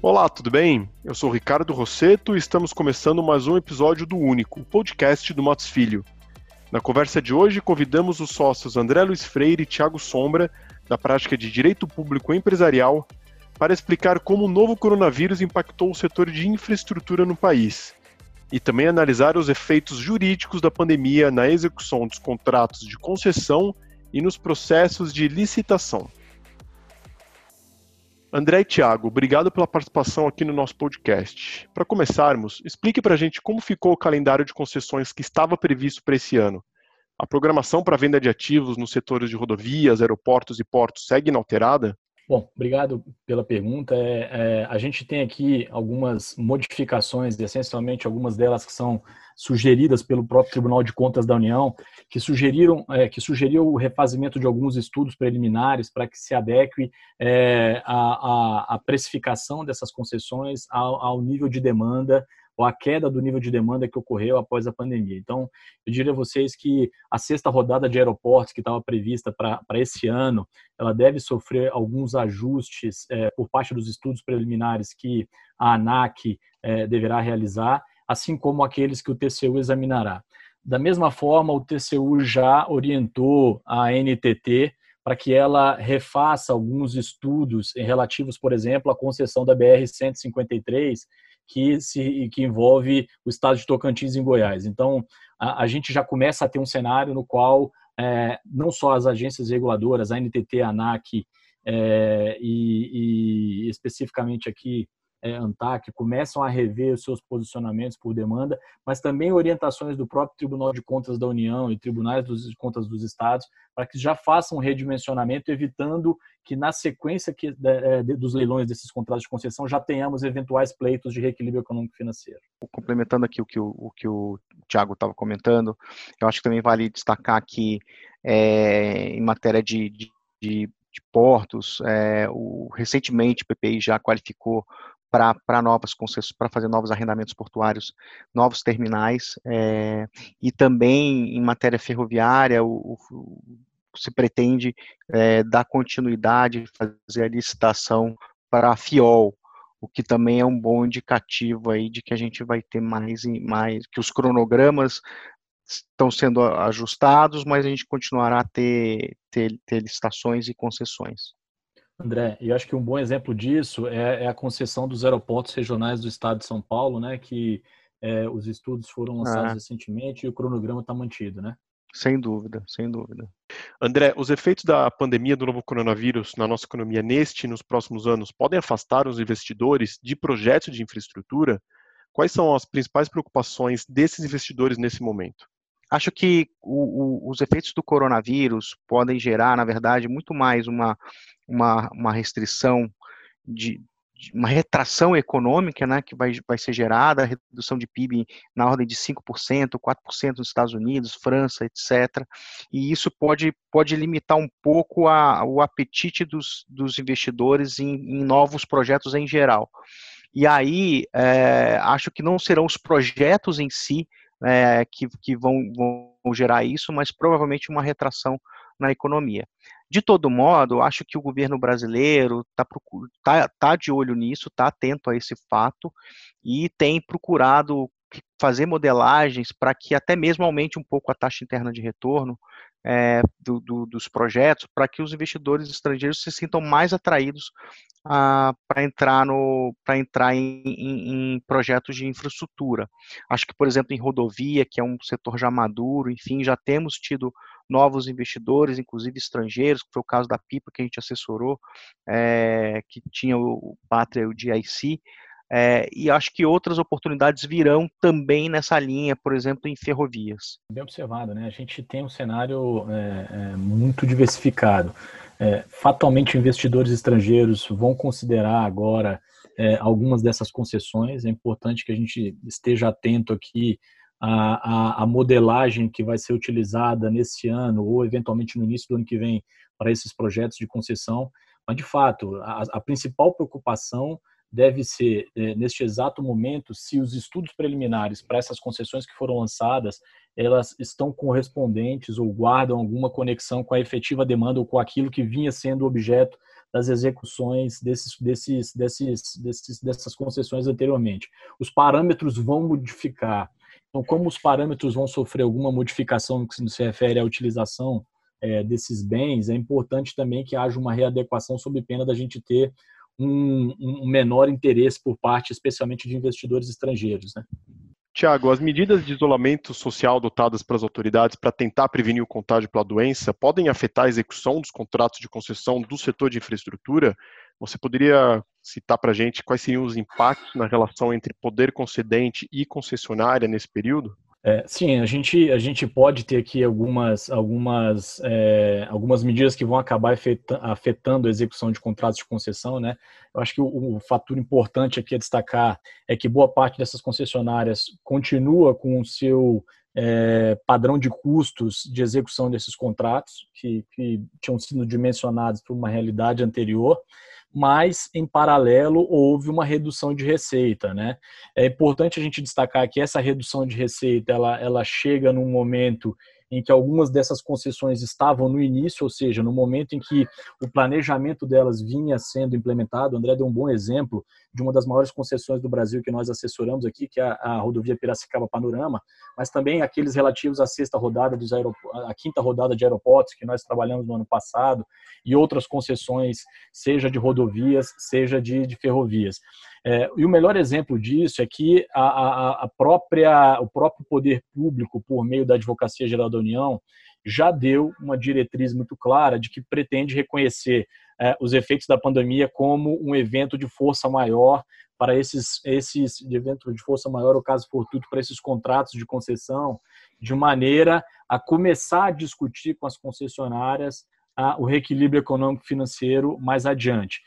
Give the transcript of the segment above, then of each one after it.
Olá, tudo bem? Eu sou Ricardo Rosseto e estamos começando mais um episódio do Único, podcast do Matos Filho. Na conversa de hoje, convidamos os sócios André Luiz Freire e Thiago Sombra, da prática de Direito Público Empresarial, para explicar como o novo coronavírus impactou o setor de infraestrutura no país e também analisar os efeitos jurídicos da pandemia na execução dos contratos de concessão e nos processos de licitação. André e Thiago, obrigado pela participação aqui no nosso podcast. Para começarmos, explique para a gente como ficou o calendário de concessões que estava previsto para esse ano. A programação para venda de ativos nos setores de rodovias, aeroportos e portos segue inalterada? Bom, obrigado pela pergunta. É, é, a gente tem aqui algumas modificações, essencialmente algumas delas que são sugeridas pelo próprio Tribunal de Contas da União, que sugeriram, é, que sugeriu o refazimento de alguns estudos preliminares para que se adeque é, a, precificação dessas concessões ao, ao nível de demanda ou a queda do nível de demanda que ocorreu após a pandemia. Então, eu diria a vocês que a sexta rodada de aeroportos que estava prevista para esse ano, ela deve sofrer alguns ajustes é, por parte dos estudos preliminares que a ANAC é, deverá realizar, assim como aqueles que o TCU examinará. Da mesma forma, o TCU já orientou a NTT para que ela refaça alguns estudos relativos, por exemplo, à concessão da BR-153, que, se, que envolve o estado de Tocantins em Goiás. Então, a, a gente já começa a ter um cenário no qual é, não só as agências reguladoras, a NTT, a ANAC é, e, e especificamente aqui é, ANTAC começam a rever os seus posicionamentos por demanda, mas também orientações do próprio Tribunal de Contas da União e Tribunais de Contas dos Estados para que já façam um redimensionamento, evitando que na sequência que, é, dos leilões desses contratos de concessão já tenhamos eventuais pleitos de reequilíbrio econômico financeiro. Complementando aqui o que o, o que o Tiago estava comentando, eu acho que também vale destacar que é, em matéria de, de, de de portos, é, o, recentemente o PPI já qualificou para novas concessões, para fazer novos arrendamentos portuários, novos terminais, é, e também em matéria ferroviária, o, o se pretende é, dar continuidade, fazer a licitação para a FIOL, o que também é um bom indicativo aí de que a gente vai ter mais e mais, que os cronogramas estão sendo ajustados, mas a gente continuará a ter, ter, ter licitações e concessões. André, e acho que um bom exemplo disso é, é, a concessão dos aeroportos regionais do estado de São Paulo, né? Que é, os estudos foram lançados ah. recentemente e o cronograma está mantido, né? Sem dúvida, sem dúvida. André, os efeitos da pandemia do novo coronavírus na nossa economia neste e nos próximos anos podem afastar os investidores de projetos de infraestrutura? Quais são as principais preocupações desses investidores nesse momento? Acho que o, o, os efeitos do coronavírus podem gerar, na verdade, muito mais uma, uma, uma restrição de, de, uma retração econômica, né, que vai, vai ser gerada, redução de PIB na ordem de 5%, 4% nos Estados Unidos, França, etc. E isso pode, pode limitar um pouco a, o apetite dos, dos investidores em, em novos projetos em geral. E aí, é, acho que não serão os projetos em si é, que, que vão, vão gerar isso, mas provavelmente uma retração na economia. De todo modo, acho que o governo brasileiro está tá, tá de olho nisso, está atento a esse fato e tem procurado fazer modelagens para que até mesmo aumente um pouco a taxa interna de retorno é, do, do, dos projetos, para que os investidores estrangeiros se sintam mais atraídos ah, para entrar, no, entrar em, em, em, projetos de infraestrutura. Acho que, por exemplo, em rodovia, que é um setor já maduro, enfim, já temos tido novos investidores, inclusive estrangeiros, que foi o caso da Pipa que a gente assessorou, é, que tinha o Pátria e o DIC, é, e acho que outras oportunidades virão também nessa linha, por exemplo, em ferrovias. Bem observado, né? A gente tem um cenário é, é, muito diversificado. É, fatalmente, investidores estrangeiros vão considerar agora é, algumas dessas concessões. É importante que a gente esteja atento aqui à, à, à modelagem que vai ser utilizada nesse ano ou eventualmente no início do ano que vem para esses projetos de concessão. Mas, de fato, a, a principal preocupação deve ser, é, neste exato momento, se os estudos preliminares para essas concessões que foram lançadas, elas estão correspondentes ou guardam alguma conexão com a efetiva demanda ou com aquilo que vinha sendo objeto das execuções desses, desses, desses, desses, dessas concessões anteriormente. Os parâmetros vão modificar. Então, como os parâmetros vão sofrer alguma modificação no que se refere à utilização é, desses bens, é importante também que haja uma readequação sob pena da gente ter um, um menor interesse por parte, especialmente de investidores estrangeiros. Né? Tiago, as medidas de isolamento social adotadas pelas autoridades para tentar prevenir o contágio pela doença podem afetar a execução dos contratos de concessão do setor de infraestrutura? Você poderia citar para a gente quais seriam os impactos na relação entre poder concedente e concessionária nesse período? É, sim, a gente, a gente pode ter aqui algumas, algumas, é, algumas medidas que vão acabar afetando a execução de contratos de concessão. Né? Eu acho que o, o fator importante aqui a destacar é que boa parte dessas concessionárias continua com o seu é, padrão de custos de execução desses contratos, que, que tinham sido dimensionados por uma realidade anterior mas em paralelo houve uma redução de receita, né? É importante a gente destacar que essa redução de receita ela, ela chega num momento em que algumas dessas concessões estavam no início, ou seja, no momento em que o planejamento delas vinha sendo implementado. O André deu um bom exemplo de uma das maiores concessões do Brasil que nós assessoramos aqui, que é a, rodovia Piracicaba Panorama, mas também aqueles relativos à sexta rodada dos a quinta rodada de aeroportos que nós trabalhamos no ano passado e outras concessões, seja de rodovias, seja de, de ferrovias. É, e o melhor exemplo disso é que a, a, a, própria, o próprio poder público, por meio da Advocacia Geral da União, já deu uma diretriz muito clara de que pretende reconhecer é, os efeitos da pandemia como um evento de força maior para esses, esses evento de força maior, o caso fortuito, para esses contratos de concessão, de maneira a começar a discutir com as concessionárias o reequilíbrio econômico financeiro mais adiante.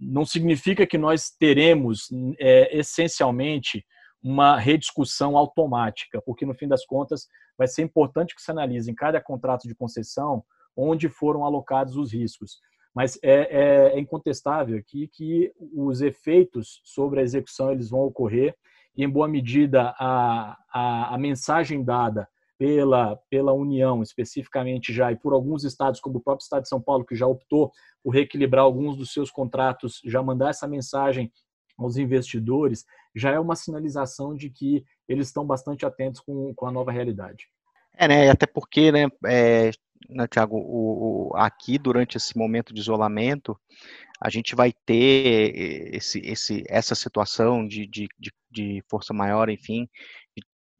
Não significa que nós teremos é, essencialmente uma rediscussão automática, porque no fim das contas vai ser importante que se analise em cada contrato de concessão onde foram alocados os riscos. Mas é, é, é incontestável aqui que os efeitos sobre a execução eles vão ocorrer e, em boa medida, a, a, a mensagem dada pela, pela União, especificamente já, e por alguns estados, como o próprio estado de São Paulo, que já optou por reequilibrar alguns dos seus contratos, já mandar essa mensagem aos investidores, já é uma sinalização de que eles estão bastante atentos com, com a nova realidade. É, né, até porque, né, é, né Tiago, o, o, aqui durante esse momento de isolamento, a gente vai ter esse, esse, essa situação de, de, de força maior, enfim,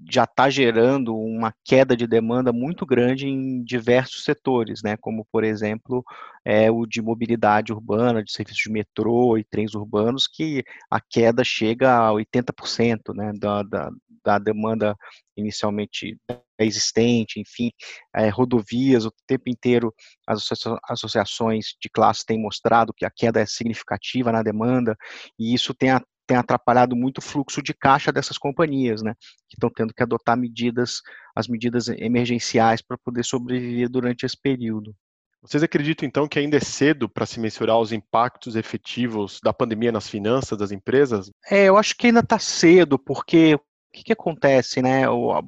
já está gerando uma queda de demanda muito grande em diversos setores, né, como por exemplo é, o de mobilidade urbana, de serviços de metrô e trens urbanos, que a queda chega a 80% né, da, da, da demanda inicialmente existente, enfim, é, rodovias, o tempo inteiro as associações de classe têm mostrado que a queda é significativa na demanda, e isso tem a tem atrapalhado muito o fluxo de caixa dessas companhias, né, que estão tendo que adotar medidas, as medidas emergenciais para poder sobreviver durante esse período. Vocês acreditam então que ainda é cedo para se mensurar os impactos efetivos da pandemia nas finanças das empresas? É, eu acho que ainda está cedo, porque o que, que acontece, né? O,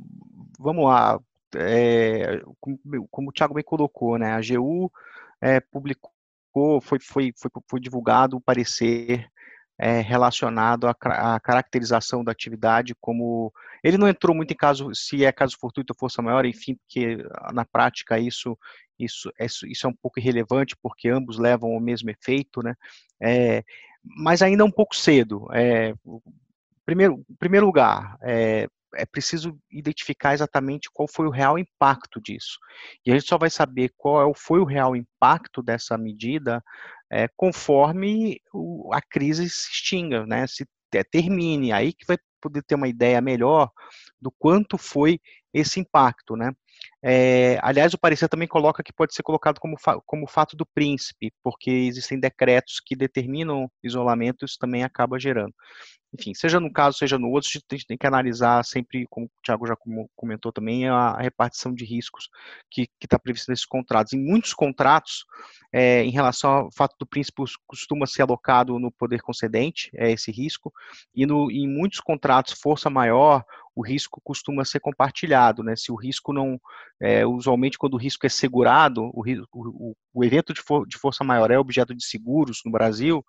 vamos lá, é, como, como, o Thiago bem colocou, né? A AGU é, publicou, foi, foi, foi, foi divulgado o parecer é, relacionado à, à, caracterização da atividade como ele não entrou muito em caso se é caso fortuito ou força maior, enfim, porque ah, na prática isso isso é, isso é um pouco irrelevante porque ambos levam ao mesmo efeito, né? É, mas ainda é um pouco cedo. É, primeiro, primeiro lugar, é, é preciso identificar exatamente qual foi o real impacto disso. E a gente só vai saber qual é foi o real impacto dessa medida é, conforme o, a crise se extinga, né, se termine, aí que vai poder ter uma ideia melhor do quanto foi esse impacto, né. É, aliás, o parecer também coloca que pode ser colocado como, fa como fato do príncipe, porque existem decretos que determinam isolamento, isso também acaba gerando enfim, seja num caso, seja no outro, a gente tem que analisar sempre, como o Thiago já comentou também, a, repartição de riscos que está prevista nesses contratos. Em muitos contratos, é, em relação ao fato do príncipe, costuma ser alocado no poder concedente, é esse risco, e no, em muitos contratos, força maior, o risco costuma ser compartilhado, né? Se o risco não, é, usualmente quando o risco é segurado, o, o, o evento de, for, de, força maior é objeto de seguros no Brasil,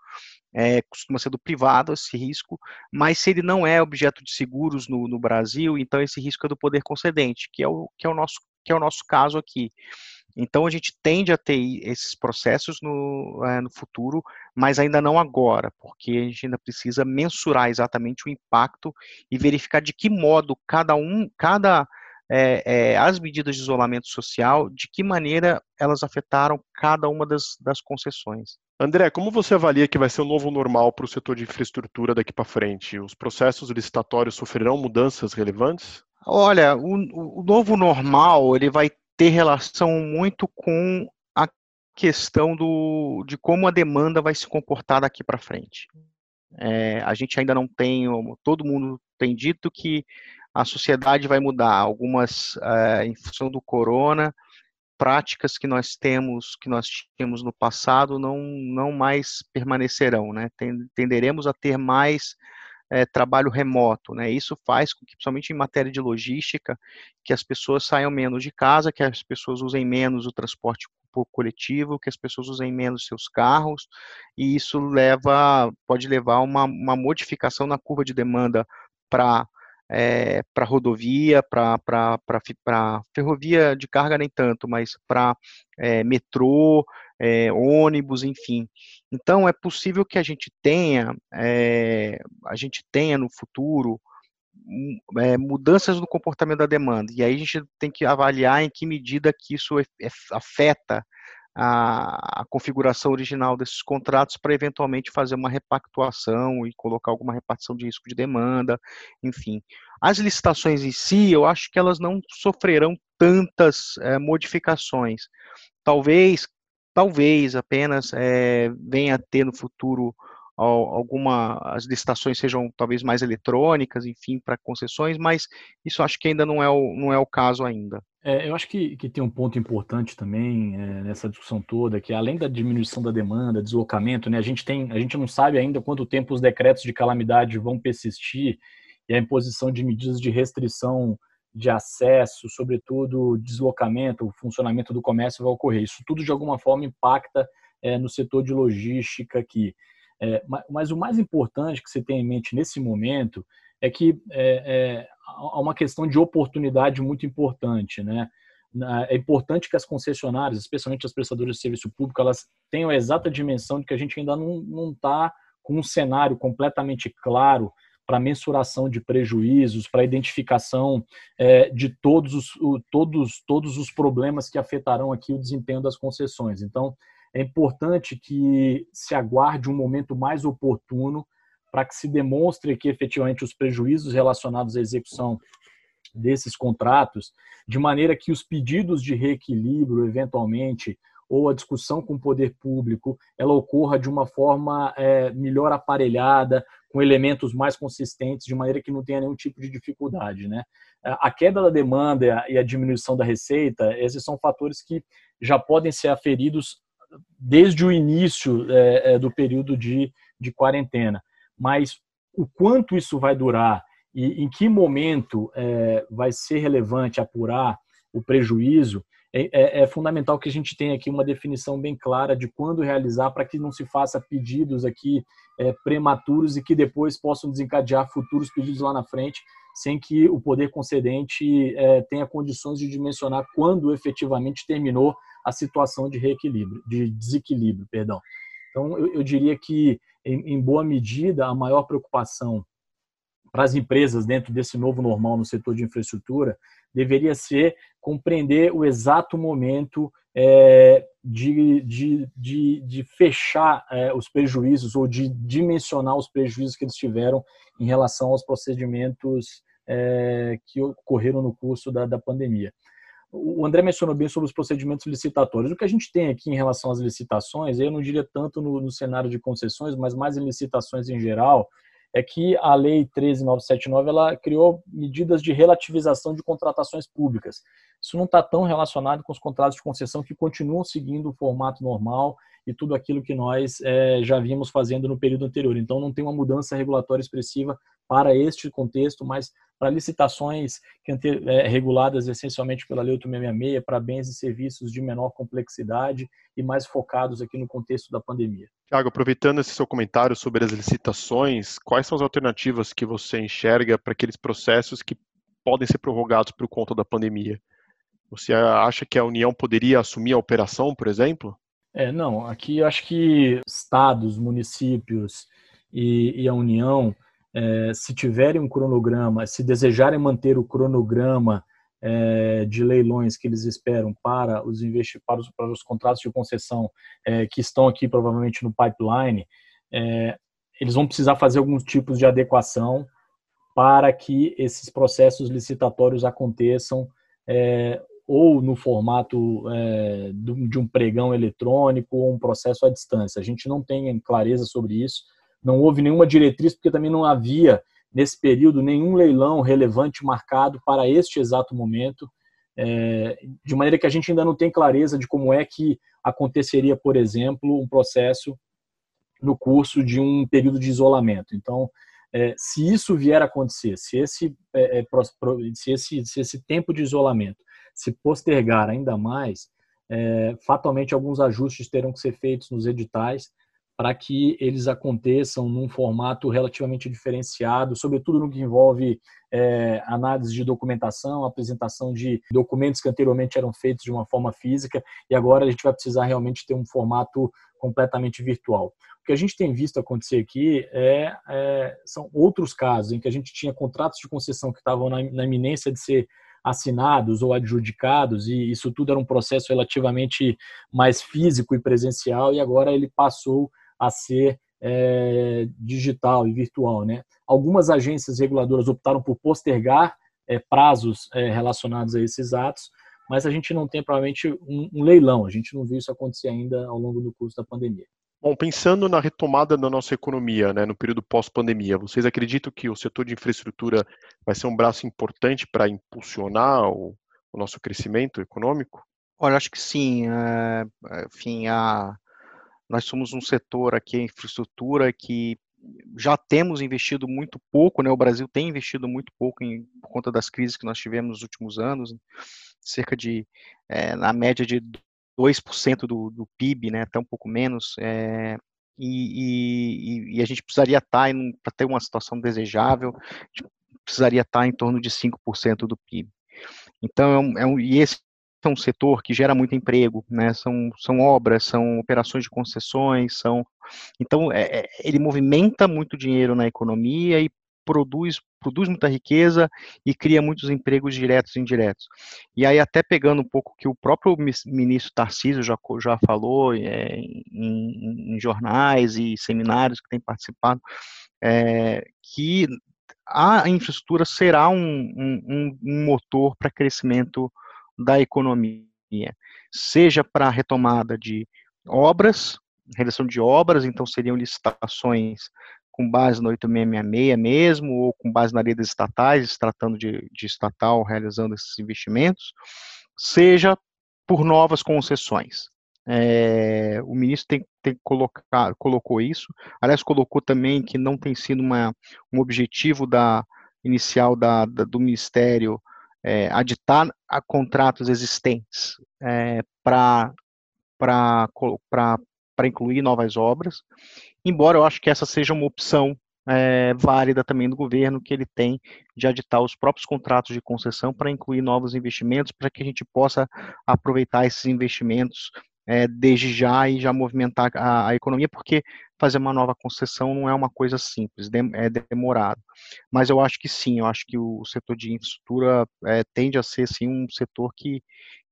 é, costuma ser do privado esse risco, mas se ele não é objeto de seguros no, no Brasil, então esse risco é do poder concedente, que é o, que é o nosso que é o nosso caso aqui. Então a gente tende a ter esses processos no, é, no futuro, mas ainda não agora, porque a gente ainda precisa mensurar exatamente o impacto e verificar de que modo cada um, cada é, é, as medidas de isolamento social, de que maneira elas afetaram cada uma das, das concessões. André, como você avalia que vai ser o novo normal para o setor de infraestrutura daqui para frente? Os processos licitatórios sofrerão mudanças relevantes? Olha, o, o novo normal ele vai ter relação muito com a questão do, de como a demanda vai se comportar daqui para frente. É, a gente ainda não tem, todo mundo tem dito que a sociedade vai mudar. Algumas, é, em função do corona, práticas que nós temos, que nós tínhamos no passado, não, não mais permanecerão, né? Tenderemos a ter mais é, trabalho remoto, né? Isso faz com que, principalmente em matéria de logística, que as pessoas saiam menos de casa, que as pessoas usem menos o transporte coletivo, que as pessoas usem menos seus carros, e isso leva, pode levar a uma, uma modificação na curva de demanda para é, para rodovia, para ferrovia de carga nem tanto, mas para é, metrô, é, ônibus, enfim. Então é possível que a gente tenha, é, a gente tenha no futuro é, mudanças no comportamento da demanda. E aí a gente tem que avaliar em que medida que isso afeta a, a, configuração original desses contratos para eventualmente fazer uma repactuação e colocar alguma repartição de risco de demanda, enfim. As licitações em si, eu acho que elas não sofrerão tantas é, modificações. Talvez talvez apenas é, venha a ter no futuro alguma as licitações sejam talvez mais eletrônicas, enfim, para concessões, mas isso acho que ainda não é o, não é o caso ainda. É, eu acho que, que tem um ponto importante também é, nessa discussão toda, que além da diminuição da demanda, deslocamento, né, a gente tem, a gente não sabe ainda quanto tempo os decretos de calamidade vão persistir e a imposição de medidas de restrição de acesso, sobretudo deslocamento, o funcionamento do comércio vai ocorrer. Isso tudo de alguma forma impacta é, no setor de logística aqui. É, mas, o mais importante que você tem em mente nesse momento é que é, é há uma questão de oportunidade muito importante, né? É importante que as concessionárias, especialmente as prestadoras de serviço público, elas tenham a exata dimensão de que a gente ainda não está com um cenário completamente claro para mensuração de prejuízos, para identificação é, de todos os, o, todos, todos os problemas que afetarão aqui o desempenho das concessões. Então, é importante que se aguarde um momento mais oportuno para que se demonstre que efetivamente os prejuízos relacionados à execução desses contratos, de maneira que os pedidos de reequilíbrio, eventualmente, ou a discussão com o poder público, ela ocorra de uma forma é, melhor aparelhada, com elementos mais consistentes, de maneira que não tenha nenhum tipo de dificuldade. Né? A queda da demanda e a diminuição da receita, esses são fatores que já podem ser aferidos desde o início é, é, do período de, de quarentena. Mas o quanto isso vai durar e em que momento é, vai ser relevante apurar o prejuízo, é, é, é, fundamental que a gente tenha aqui uma definição bem clara de quando realizar para que não se faça pedidos aqui é, prematuros e que depois possam desencadear futuros pedidos lá na frente, sem que o poder concedente é, tenha condições de dimensionar quando efetivamente terminou a situação de reequilíbrio, de desequilíbrio, perdão. Então, eu, eu diria que, em, em boa medida, a maior preocupação para as empresas dentro desse novo normal no setor de infraestrutura deveria ser compreender o exato momento é, de, de, de, de, fechar é, os prejuízos ou de dimensionar os prejuízos que eles tiveram em relação aos procedimentos é, que ocorreram no curso da, da pandemia. O André mencionou bem sobre os procedimentos licitatórios. O que a gente tem aqui em relação às licitações, eu não diria tanto no, no cenário de concessões, mas mais em licitações em geral, é que a Lei 13979 ela criou medidas de relativização de contratações públicas. Isso não está tão relacionado com os contratos de concessão que continuam seguindo o formato normal e tudo aquilo que nós é, já vimos fazendo no período anterior. Então, não tem uma mudança regulatória expressiva para este contexto, mas para licitações é, reguladas essencialmente pela Lei 866 para bens e serviços de menor complexidade e mais focados aqui no contexto da pandemia. Tiago, aproveitando esse seu comentário sobre as licitações, quais são as alternativas que você enxerga para aqueles processos que podem ser prorrogados por conta da pandemia? Você acha que a União poderia assumir a operação, por exemplo? É, não, aqui eu acho que estados, municípios e, e a União, é, se tiverem um cronograma, se desejarem manter o cronograma é, de leilões que eles esperam para os, para os, para os contratos de concessão é, que estão aqui provavelmente no pipeline, é, eles vão precisar fazer alguns tipos de adequação para que esses processos licitatórios aconteçam é, ou no formato é, de um pregão eletrônico ou um processo à distância. A gente não tem clareza sobre isso, não houve nenhuma diretriz, porque também não havia, nesse período, nenhum leilão relevante marcado para este exato momento, é, de maneira que a gente ainda não tem clareza de como é que aconteceria, por exemplo, um processo no curso de um período de isolamento. Então, é, se isso vier a acontecer, se esse, é, é se, esse, se esse tempo de isolamento se postergar ainda mais, é, fatalmente alguns ajustes terão que ser feitos nos editais para que eles aconteçam num formato relativamente diferenciado, sobretudo no que envolve é, análise de documentação, apresentação de documentos que anteriormente eram feitos de uma forma física e agora a gente vai precisar realmente ter um formato completamente virtual. O que a gente tem visto acontecer aqui é, é são outros casos em que a gente tinha contratos de concessão que estavam na, na iminência de ser assinados ou adjudicados, e isso tudo era um processo relativamente mais físico e presencial, e agora ele passou a ser é, digital e virtual. Né? Algumas agências reguladoras optaram por postergar é, prazos é, relacionados a esses atos, mas a gente não tem provavelmente um, um leilão, a gente não viu isso acontecer ainda ao longo do curso da pandemia. Bom, pensando na retomada da nossa economia, né, no período pós-pandemia, vocês acreditam que o setor de infraestrutura vai ser um braço importante para impulsionar o, o, nosso crescimento econômico? Olha, acho que sim. É, enfim, a, nós somos um setor aqui, a infraestrutura, que já temos investido muito pouco, né? O Brasil tem investido muito pouco em, por conta das crises que nós tivemos nos últimos anos, cerca de, é, na média de 2% do, do PIB, né, até um pouco menos, é, e, e, e, a gente precisaria estar, para ter uma situação desejável, precisaria estar em torno de 5% do PIB. Então, é um, é um, e esse é um setor que gera muito emprego, né, são, são obras, são operações de concessões, são, então, é, é ele movimenta muito dinheiro na economia e produz, produz muita riqueza e cria muitos empregos diretos e indiretos. E aí, até pegando um pouco que o próprio ministro Tarcísio já, já falou é, em, em, jornais e seminários que tem participado, é, que a infraestrutura será um, um, um motor para crescimento da economia, seja para a retomada de obras, realização de obras, então seriam licitações com base no 8666 mesmo, ou com base na lei das estatais, tratando de, de estatal realizando esses investimentos, seja por novas concessões. É, o ministro tem, tem colocar, colocou isso, aliás, colocou também que não tem sido uma, um objetivo da inicial da, da do Ministério é, aditar a contratos existentes é, para incluir novas obras, embora eu acho que essa seja uma opção é, válida também do governo, que ele tem de aditar os próprios contratos de concessão para incluir novos investimentos, para que a gente possa aproveitar esses investimentos é, desde já e já movimentar a, a, economia, porque fazer uma nova concessão não é uma coisa simples, é demorado. Mas eu acho que sim, eu acho que o setor de infraestrutura é, tende a ser sim um setor que,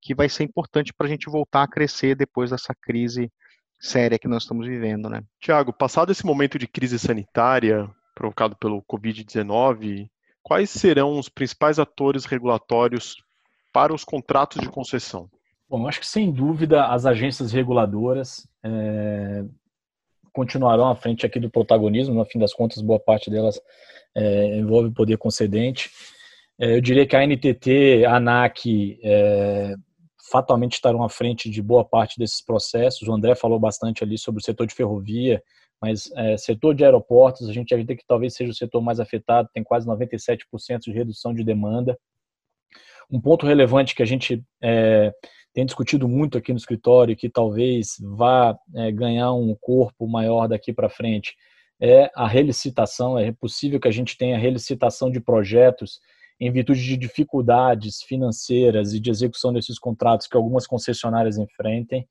que vai ser importante para a gente voltar a crescer depois dessa crise séria que nós estamos vivendo, né? Tiago, passado esse momento de crise sanitária provocado pelo Covid-19, quais serão os principais atores regulatórios para os contratos de concessão? Bom, acho que sem dúvida as agências reguladoras é, continuarão à frente aqui do protagonismo. No fim das contas, boa parte delas é, envolve poder concedente. É, eu diria que a NTT, a ANAC, é, fatalmente estarão à frente de boa parte desses processos. O André falou bastante ali sobre o setor de ferrovia, mas é, setor de aeroportos, a gente acredita que talvez seja o setor mais afetado, tem quase 97% de redução de demanda. Um ponto relevante que a gente é, tem discutido muito aqui no escritório, que talvez vá é, ganhar um corpo maior daqui para frente, é a relicitação. É possível que a gente tenha relicitação de projetos em virtude de dificuldades financeiras e de execução desses contratos que algumas concessionárias enfrentem.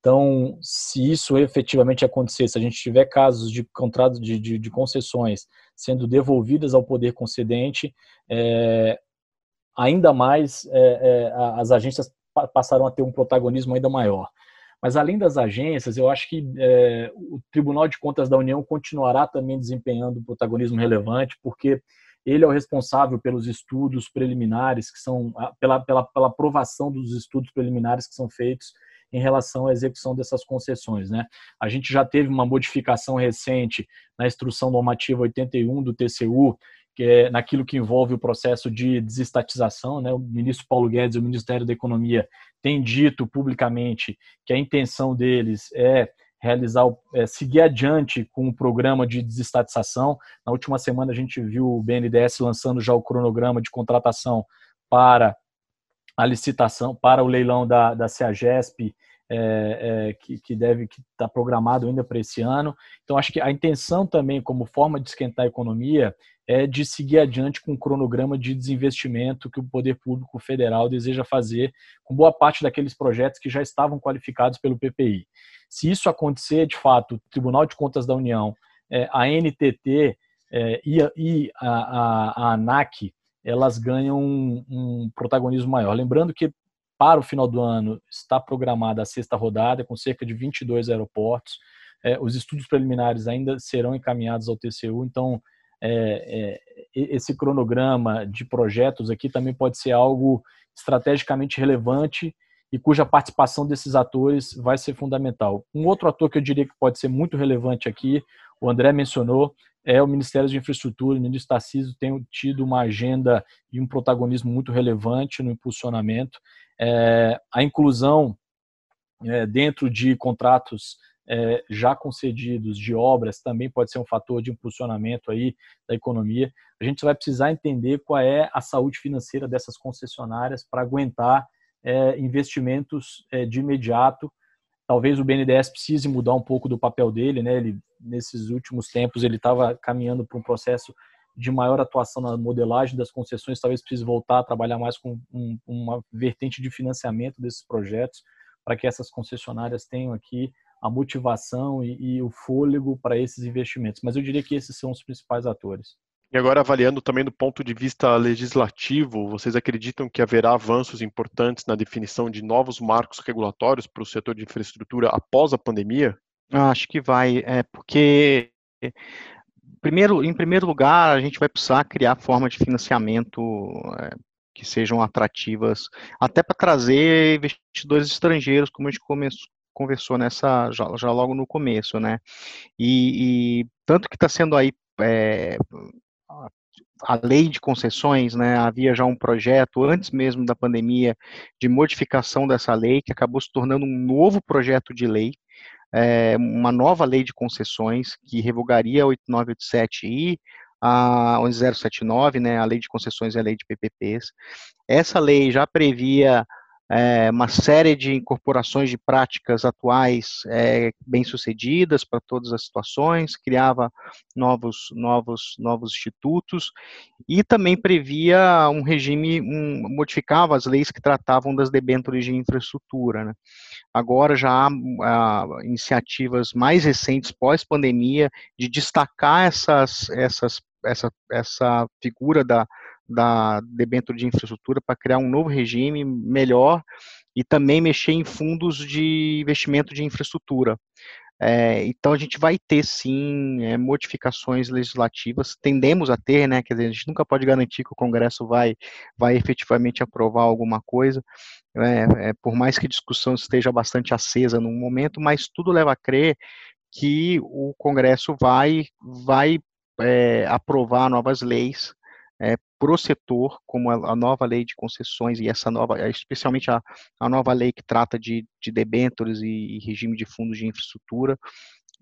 Então, se isso efetivamente acontecer, se a gente tiver casos de contratos de, de, de concessões sendo devolvidas ao poder concedente, é, ainda mais é, é, as agências passarão a ter um protagonismo ainda maior. Mas além das agências, eu acho que é, o Tribunal de Contas da União continuará também desempenhando um protagonismo relevante, porque ele é o responsável pelos estudos preliminares que são pela, pela, pela aprovação dos estudos preliminares que são feitos em relação à execução dessas concessões. Né? A gente já teve uma modificação recente na instrução normativa 81 do TCU, que é naquilo que envolve o processo de desestatização. Né? O ministro Paulo Guedes e o Ministério da Economia têm dito publicamente que a intenção deles é realizar, é, seguir adiante com o programa de desestatização. Na última semana a gente viu o BNDES lançando já o cronograma de contratação para a licitação para o leilão da, da CEAGESP, é, é, que, que deve estar tá programado ainda para esse ano. Então, acho que a intenção também, como forma de esquentar a economia, é de seguir adiante com o cronograma de desinvestimento que o Poder Público Federal deseja fazer com boa parte daqueles projetos que já estavam qualificados pelo PPI. Se isso acontecer, de fato, o Tribunal de Contas da União, é, a NTT é, e, a, e a, a, a ANAC elas ganham um, um protagonismo maior. Lembrando que para o final do ano está programada a sexta rodada, com cerca de 22 aeroportos. É, os estudos preliminares ainda serão encaminhados ao TCU, então é, é, esse cronograma de projetos aqui também pode ser algo estrategicamente relevante e cuja participação desses atores vai ser fundamental. Um outro ator que eu diria que pode ser muito relevante aqui, o André mencionou, é o Ministério de Infraestrutura, o ministro Tarcísio tem tido uma agenda e um protagonismo muito relevante no impulsionamento. É, a inclusão é, dentro de contratos é, já concedidos de obras também pode ser um fator de impulsionamento aí da economia. A gente vai precisar entender qual é a saúde financeira dessas concessionárias para aguentar é, investimentos é, de imediato talvez o BNDES precise mudar um pouco do papel dele, né? Ele nesses últimos tempos ele estava caminhando para um processo de maior atuação na modelagem das concessões, talvez precise voltar a trabalhar mais com um, uma vertente de financiamento desses projetos, para que essas concessionárias tenham aqui a motivação e, e o fôlego para esses investimentos. Mas eu diria que esses são os principais atores. E agora, avaliando também do ponto de vista legislativo, vocês acreditam que haverá avanços importantes na definição de novos marcos regulatórios para o setor de infraestrutura após a pandemia? Acho que vai, é porque primeiro, em primeiro lugar, a gente vai precisar criar formas de financiamento é, que sejam atrativas, até para trazer investidores estrangeiros, como a gente começou, conversou nessa já, já, logo no começo, né? E, e tanto que está sendo aí é, a lei de concessões, né, havia já um projeto antes mesmo da pandemia de modificação dessa lei, que acabou se tornando um novo projeto de lei, é, uma nova lei de concessões que revogaria a 8987 e a 11079, né, a lei de concessões e a lei de PPPs. Essa lei já previa é, uma série de incorporações de práticas atuais é, bem-sucedidas para todas as situações, criava novos, novos, novos institutos e também previa um regime, um, modificava as leis que tratavam das debêntures de infraestrutura. Né? Agora já há, iniciativas mais recentes, pós-pandemia, de destacar essas, essas, essa, essa figura da da debênture de infraestrutura para criar um novo regime melhor e também mexer em fundos de investimento de infraestrutura. É, então a gente vai ter sim é, modificações legislativas, tendemos a ter, né? Quer dizer, a gente nunca pode garantir que o Congresso vai, vai efetivamente aprovar alguma coisa, é, é por mais que a discussão esteja bastante acesa no momento, mas tudo leva a crer que o Congresso vai, vai é, aprovar novas leis é, para o setor, como a, a, nova lei de concessões e essa nova, é, especialmente a, a nova lei que trata de, de debêntures e, e regime de fundos de infraestrutura,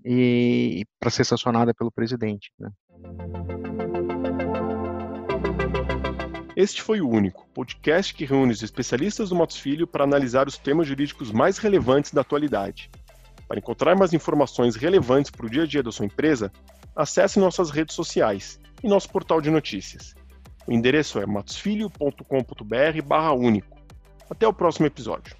e para ser sancionada pelo presidente. Né? Este foi o único podcast que reúne os especialistas do Matos Filho para analisar os temas jurídicos mais relevantes da atualidade. Para encontrar mais informações relevantes para o dia a dia da sua empresa, acesse nossas redes sociais e nosso portal de notícias. O endereço é matosfilho.com.br barra único. Até o próximo episódio.